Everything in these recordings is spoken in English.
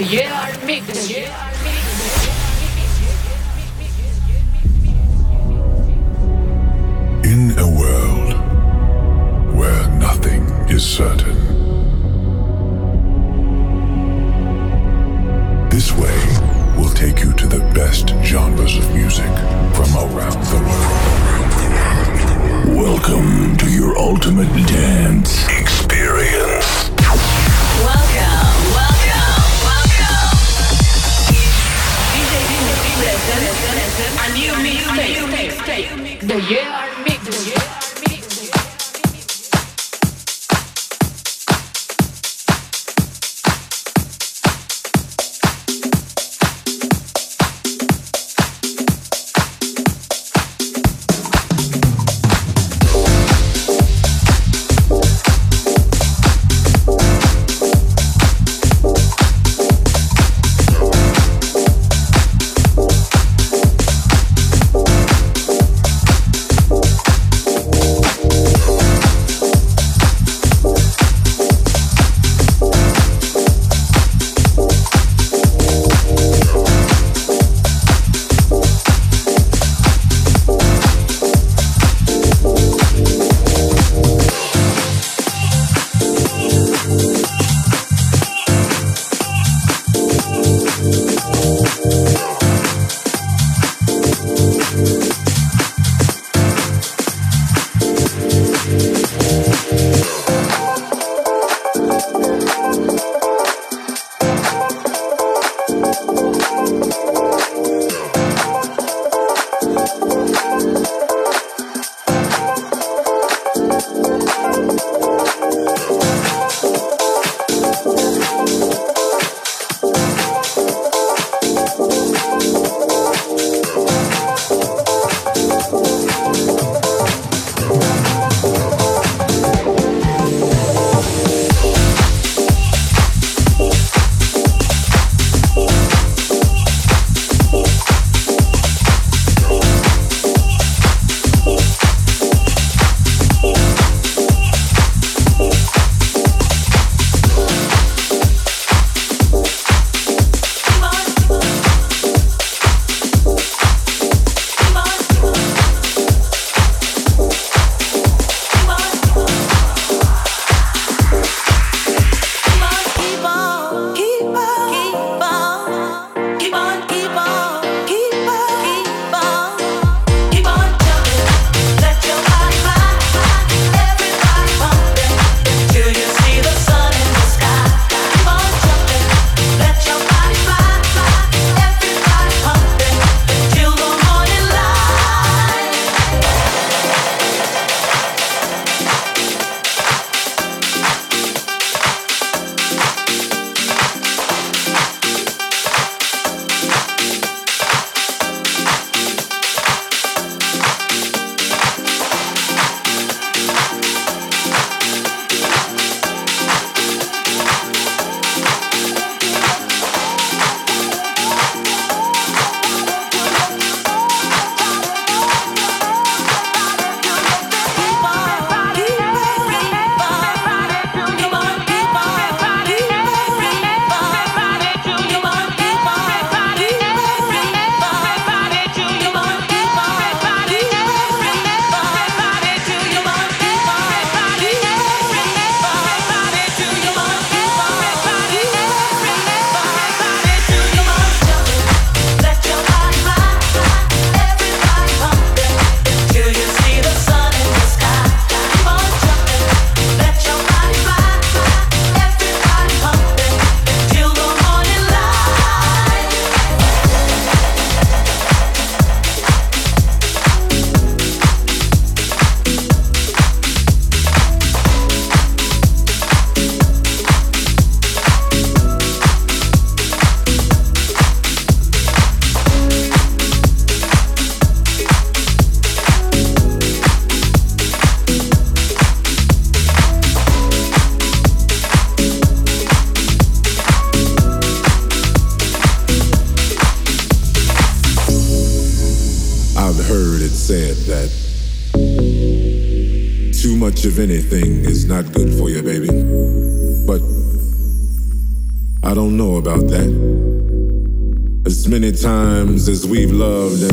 The year mix. In a world where nothing is certain, this way will take you to the best genres of music from around the world. Welcome to your ultimate dance mixtape. As we've loved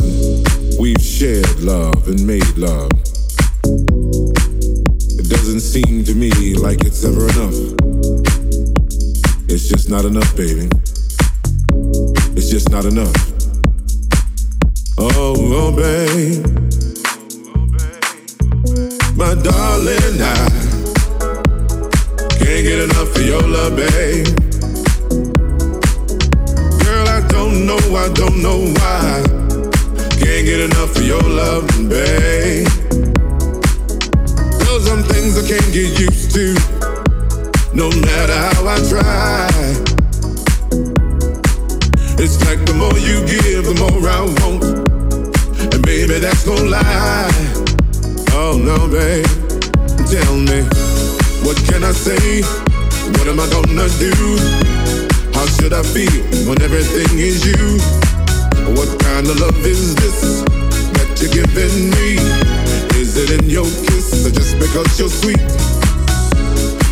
just sweet?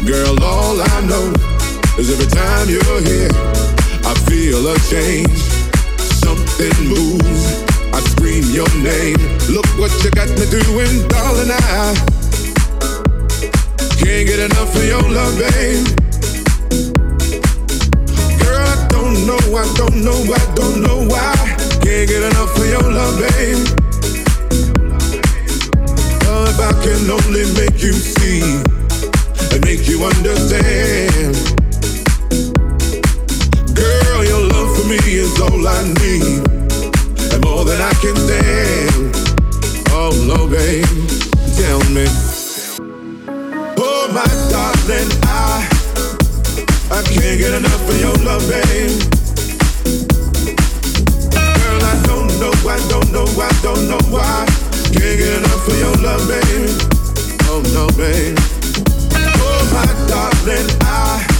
Girl, all I know is every time you're here, I feel a change. Something moves. I scream your name. Look what you got me doing, darling. I can't get enough of your love, babe. Girl, I don't know, I don't know, I don't know why. Can't get enough of your love, babe. If I can only make you see and make you understand. Girl, your love for me is all I need, and more than I can stand. Oh, no, babe, tell me. Oh, my darling, I I can't get enough of your love, babe. Girl, I don't know, I don't know, I don't know why. Can't get enough of your love, babe. Oh no, babe. Oh my darling, I.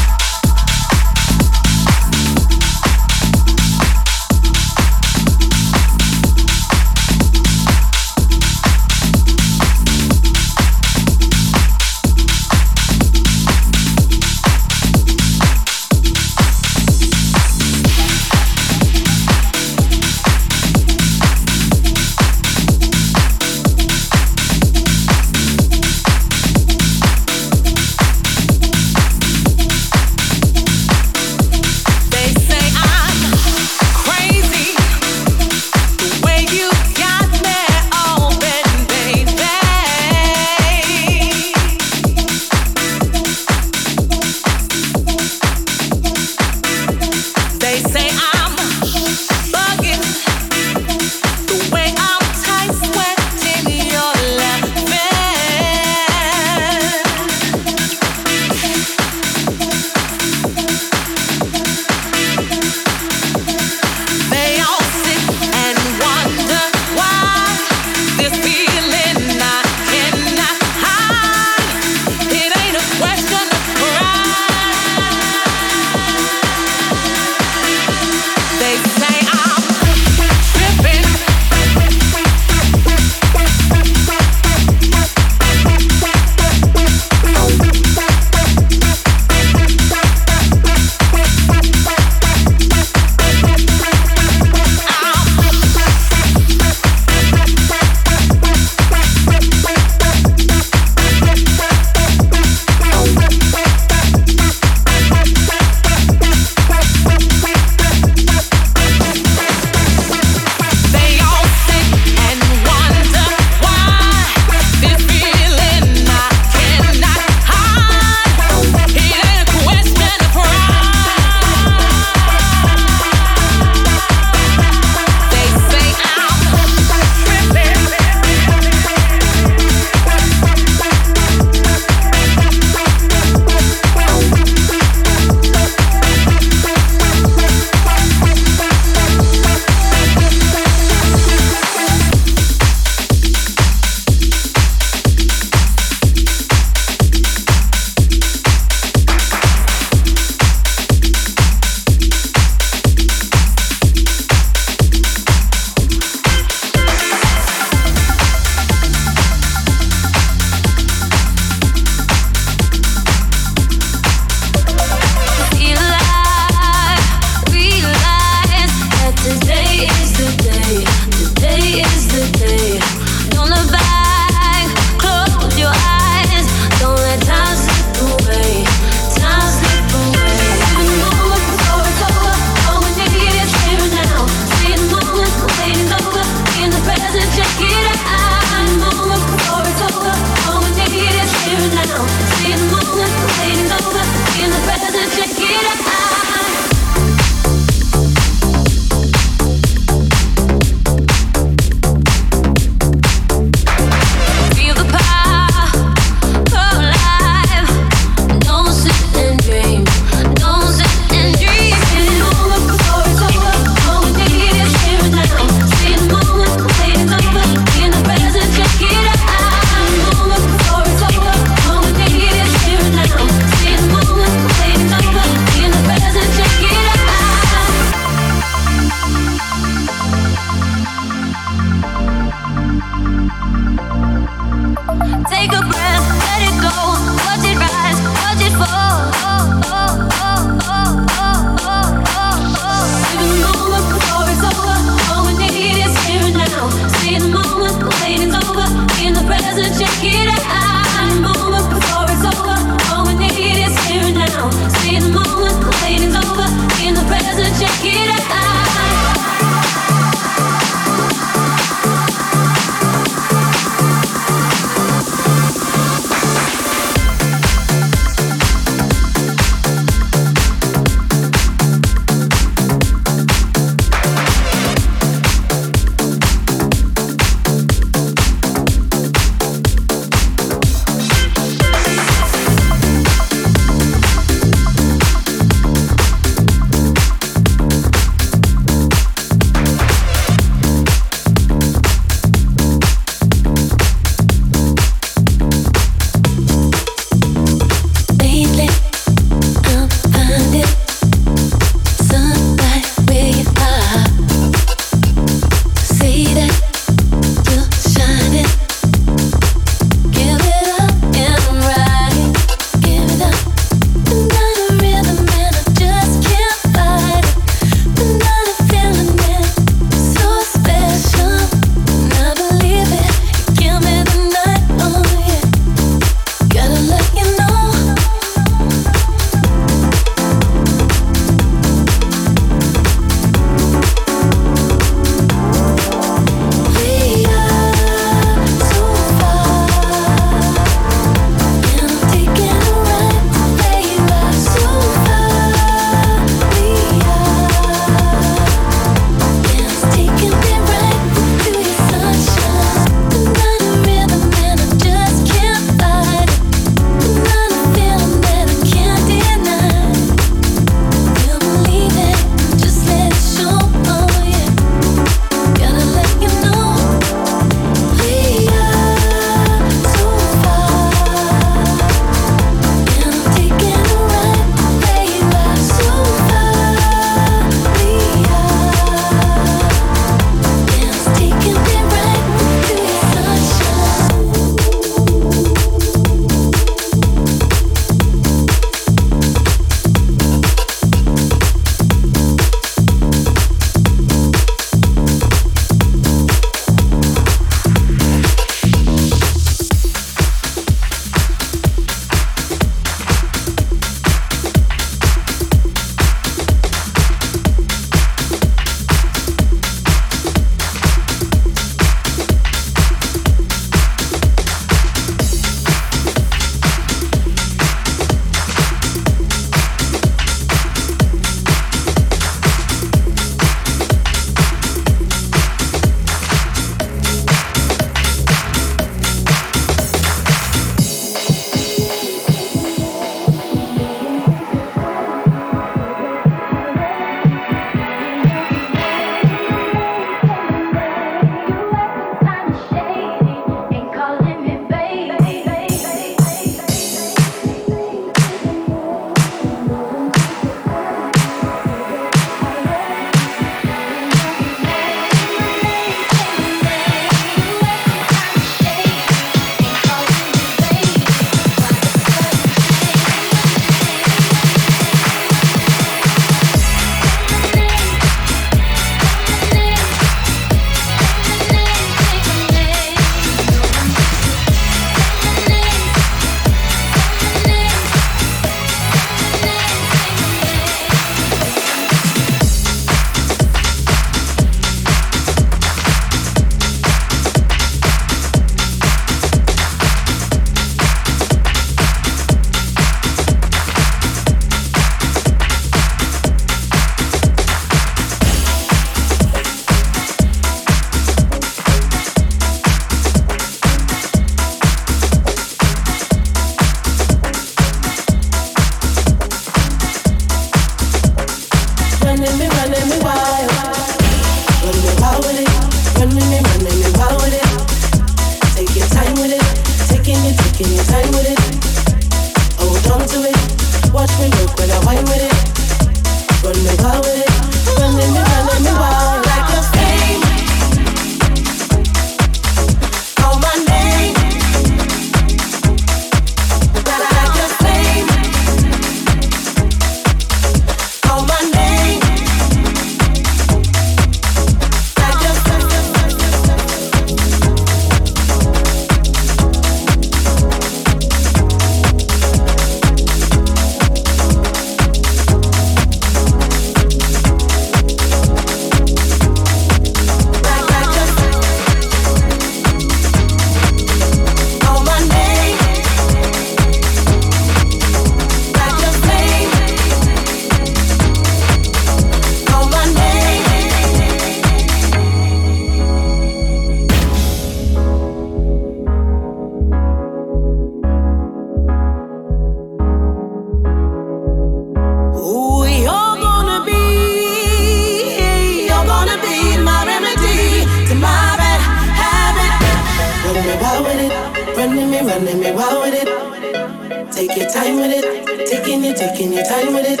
running me running me wild with it. Take your time with it, taking your, taking your time with it.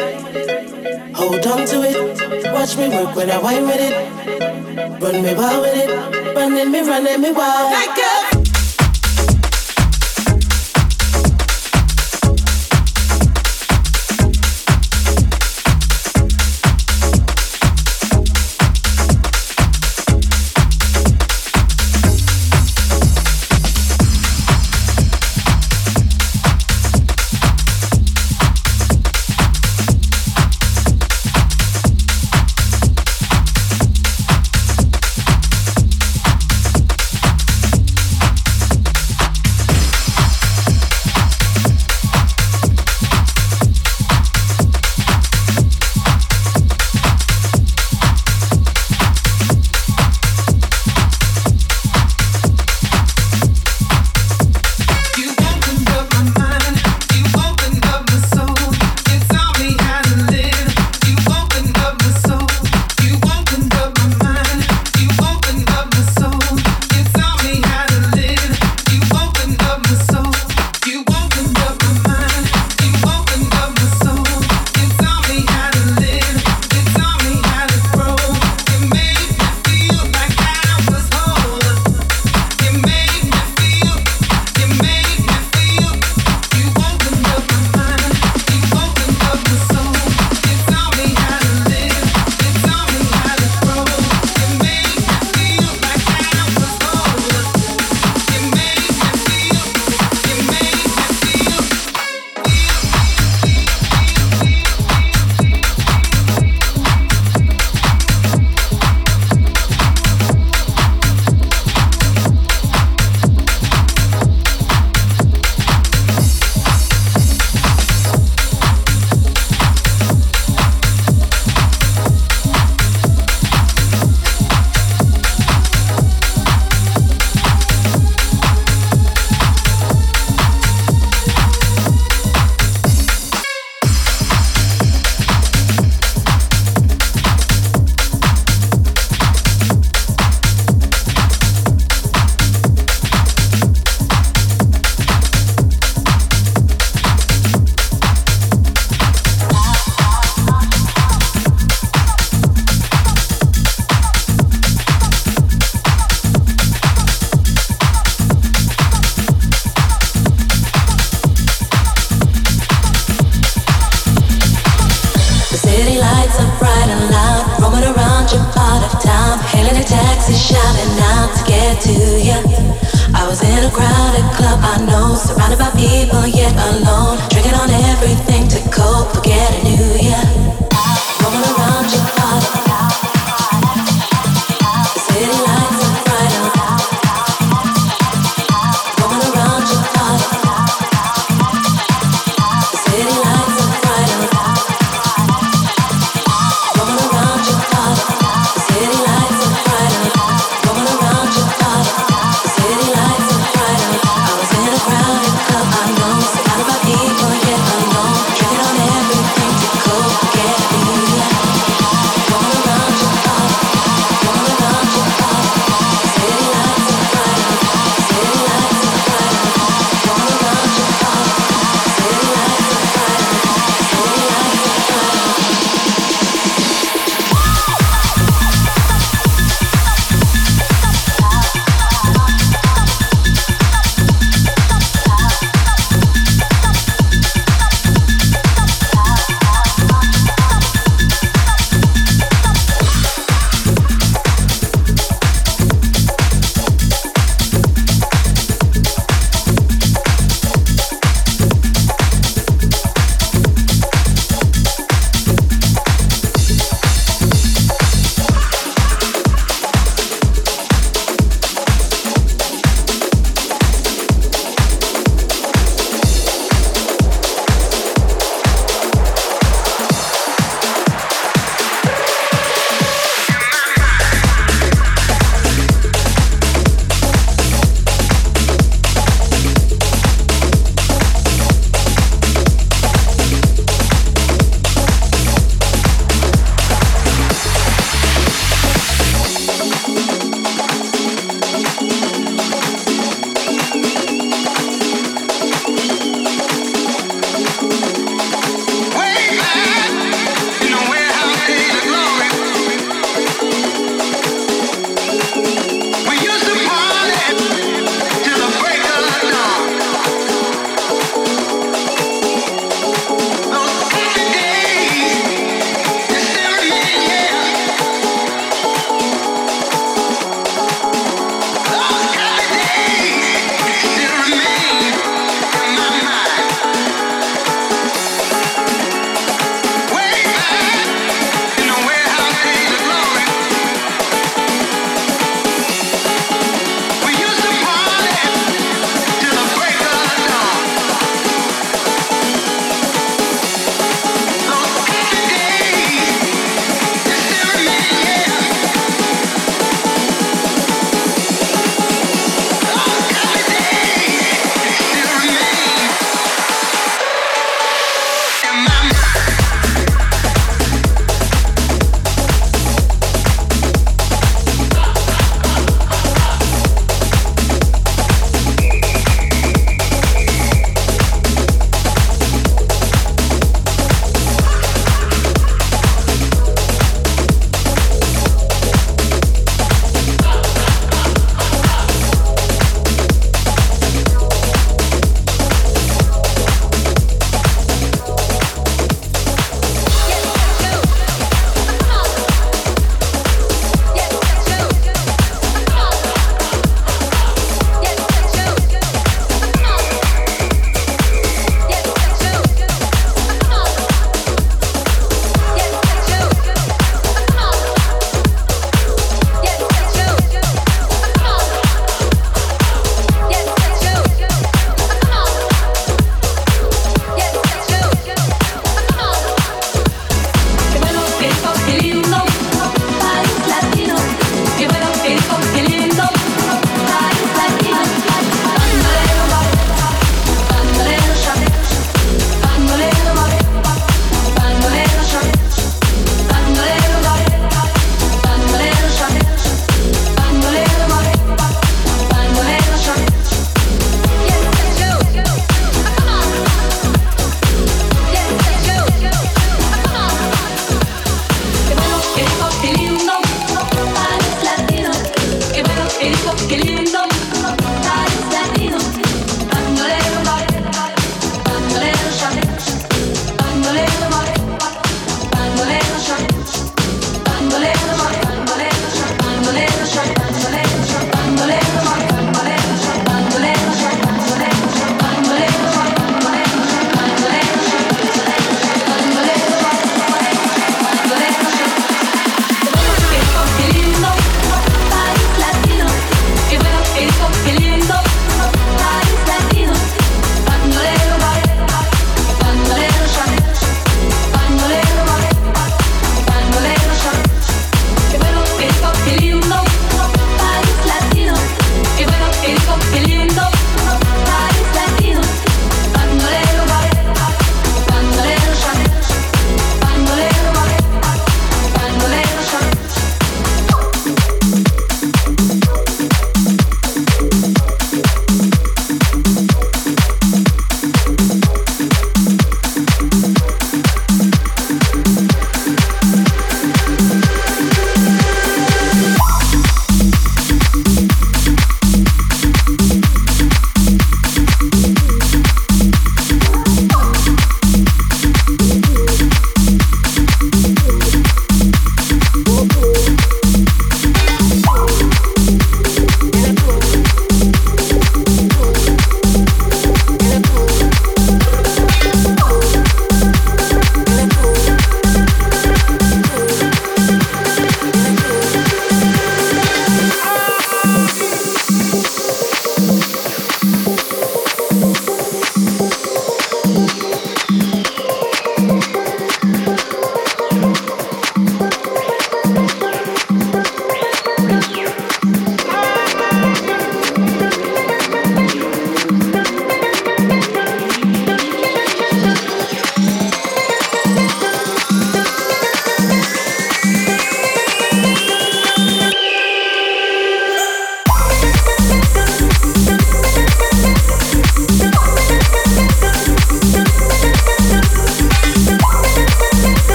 Hold on to it, watch me work when I wind with it. Run me wild with it, running me, running me wild. Like a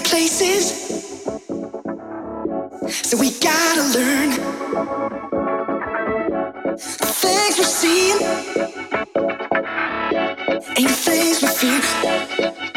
places. So we gotta learn the things we're seeing ain't the things we fear.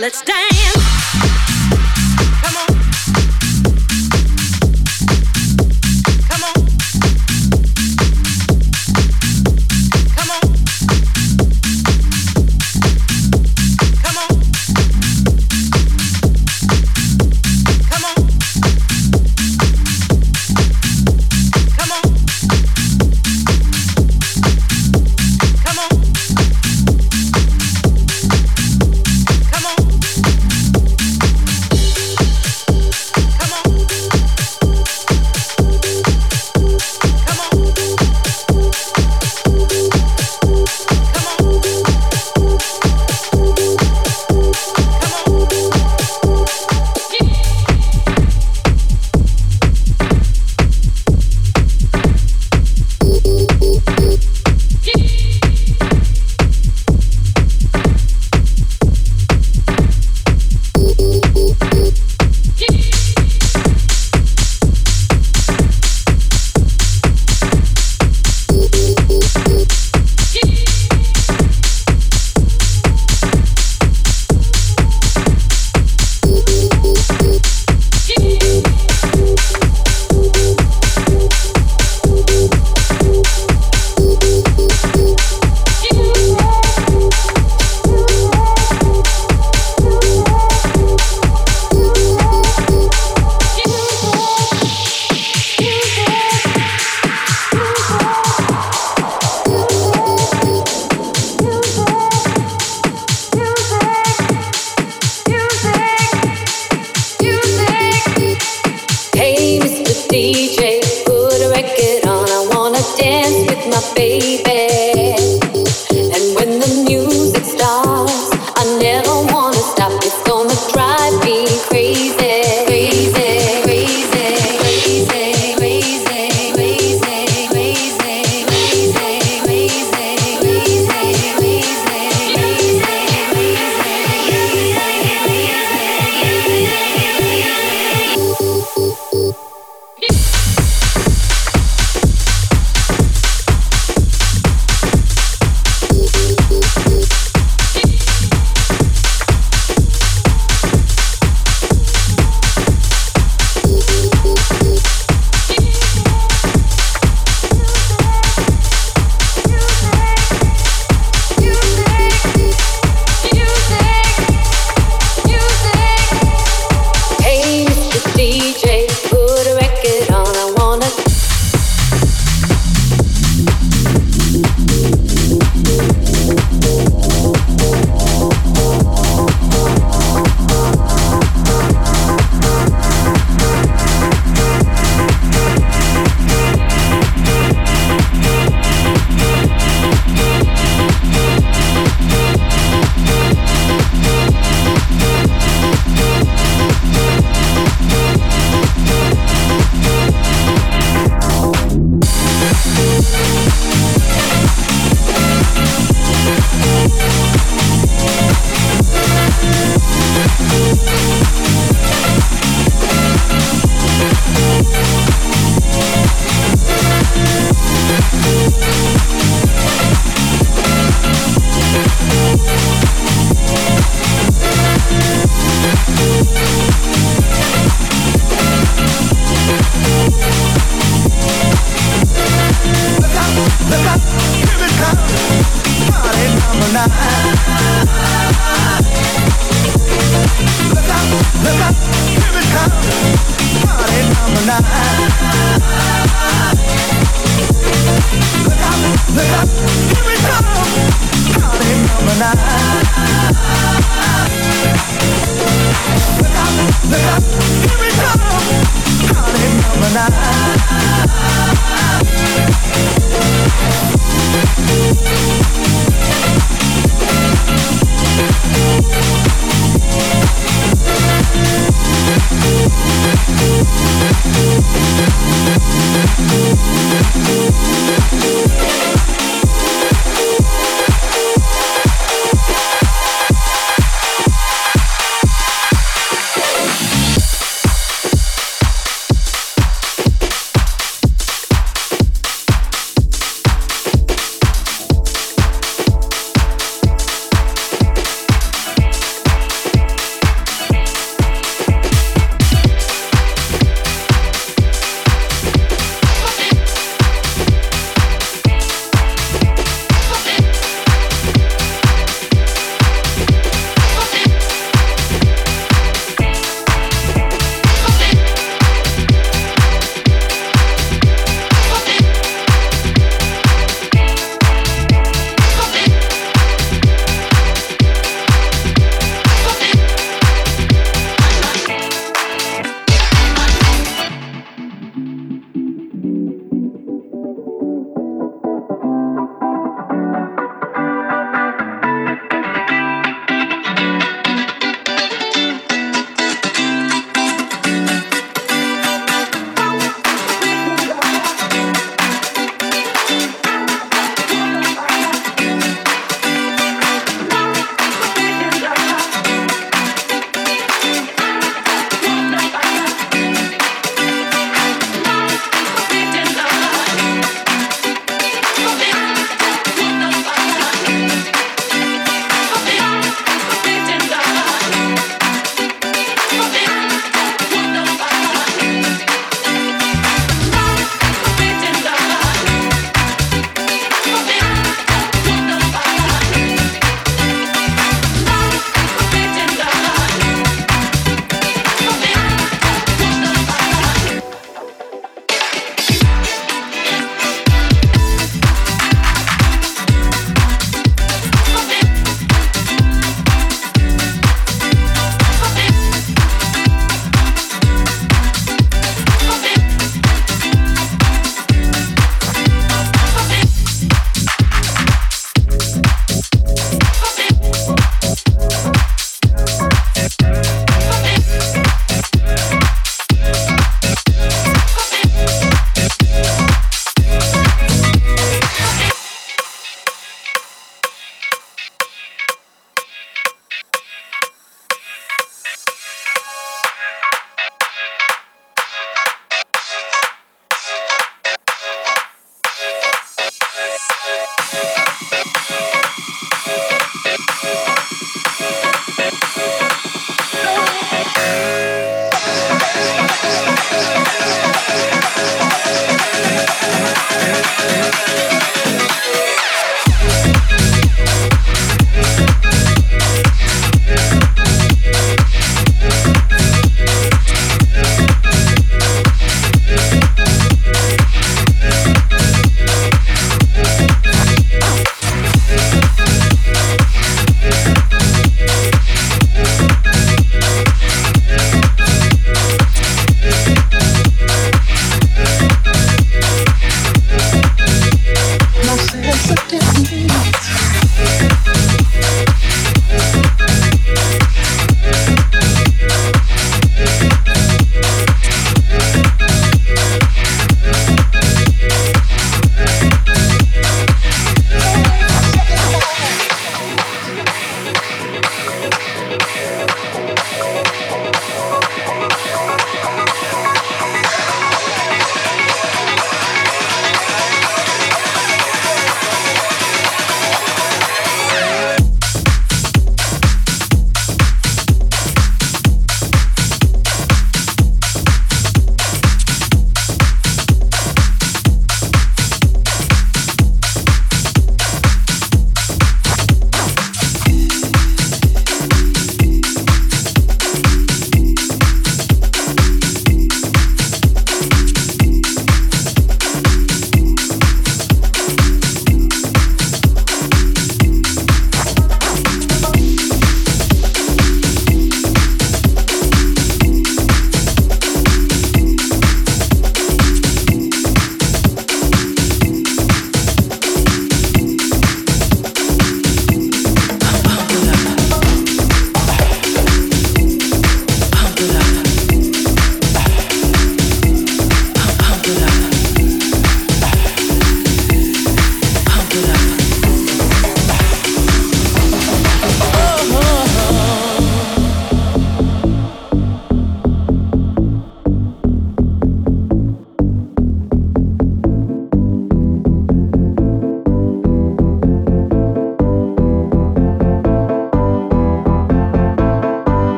Let's dance.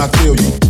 I feel you.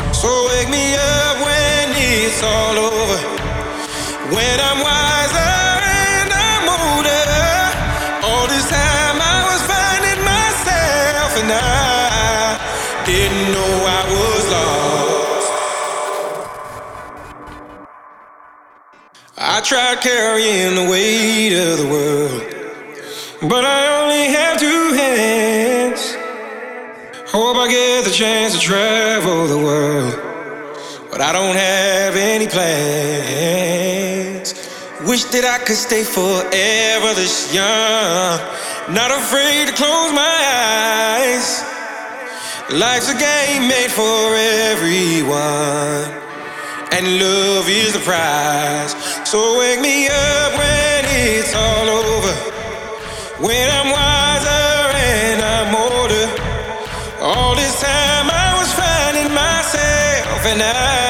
All over. When I'm wiser and I'm older. All this time I was finding myself and I didn't know I was lost. I tried carrying the weight of the world, but I only have two hands. Hope I get the chance to travel the world, but I don't have any plans. Wish that I could stay forever this young, not afraid to close my eyes. Life's a game made for everyone, and love is the prize. So wake me up when it's all over, when I'm wiser and I'm older. All this time I was finding myself, and I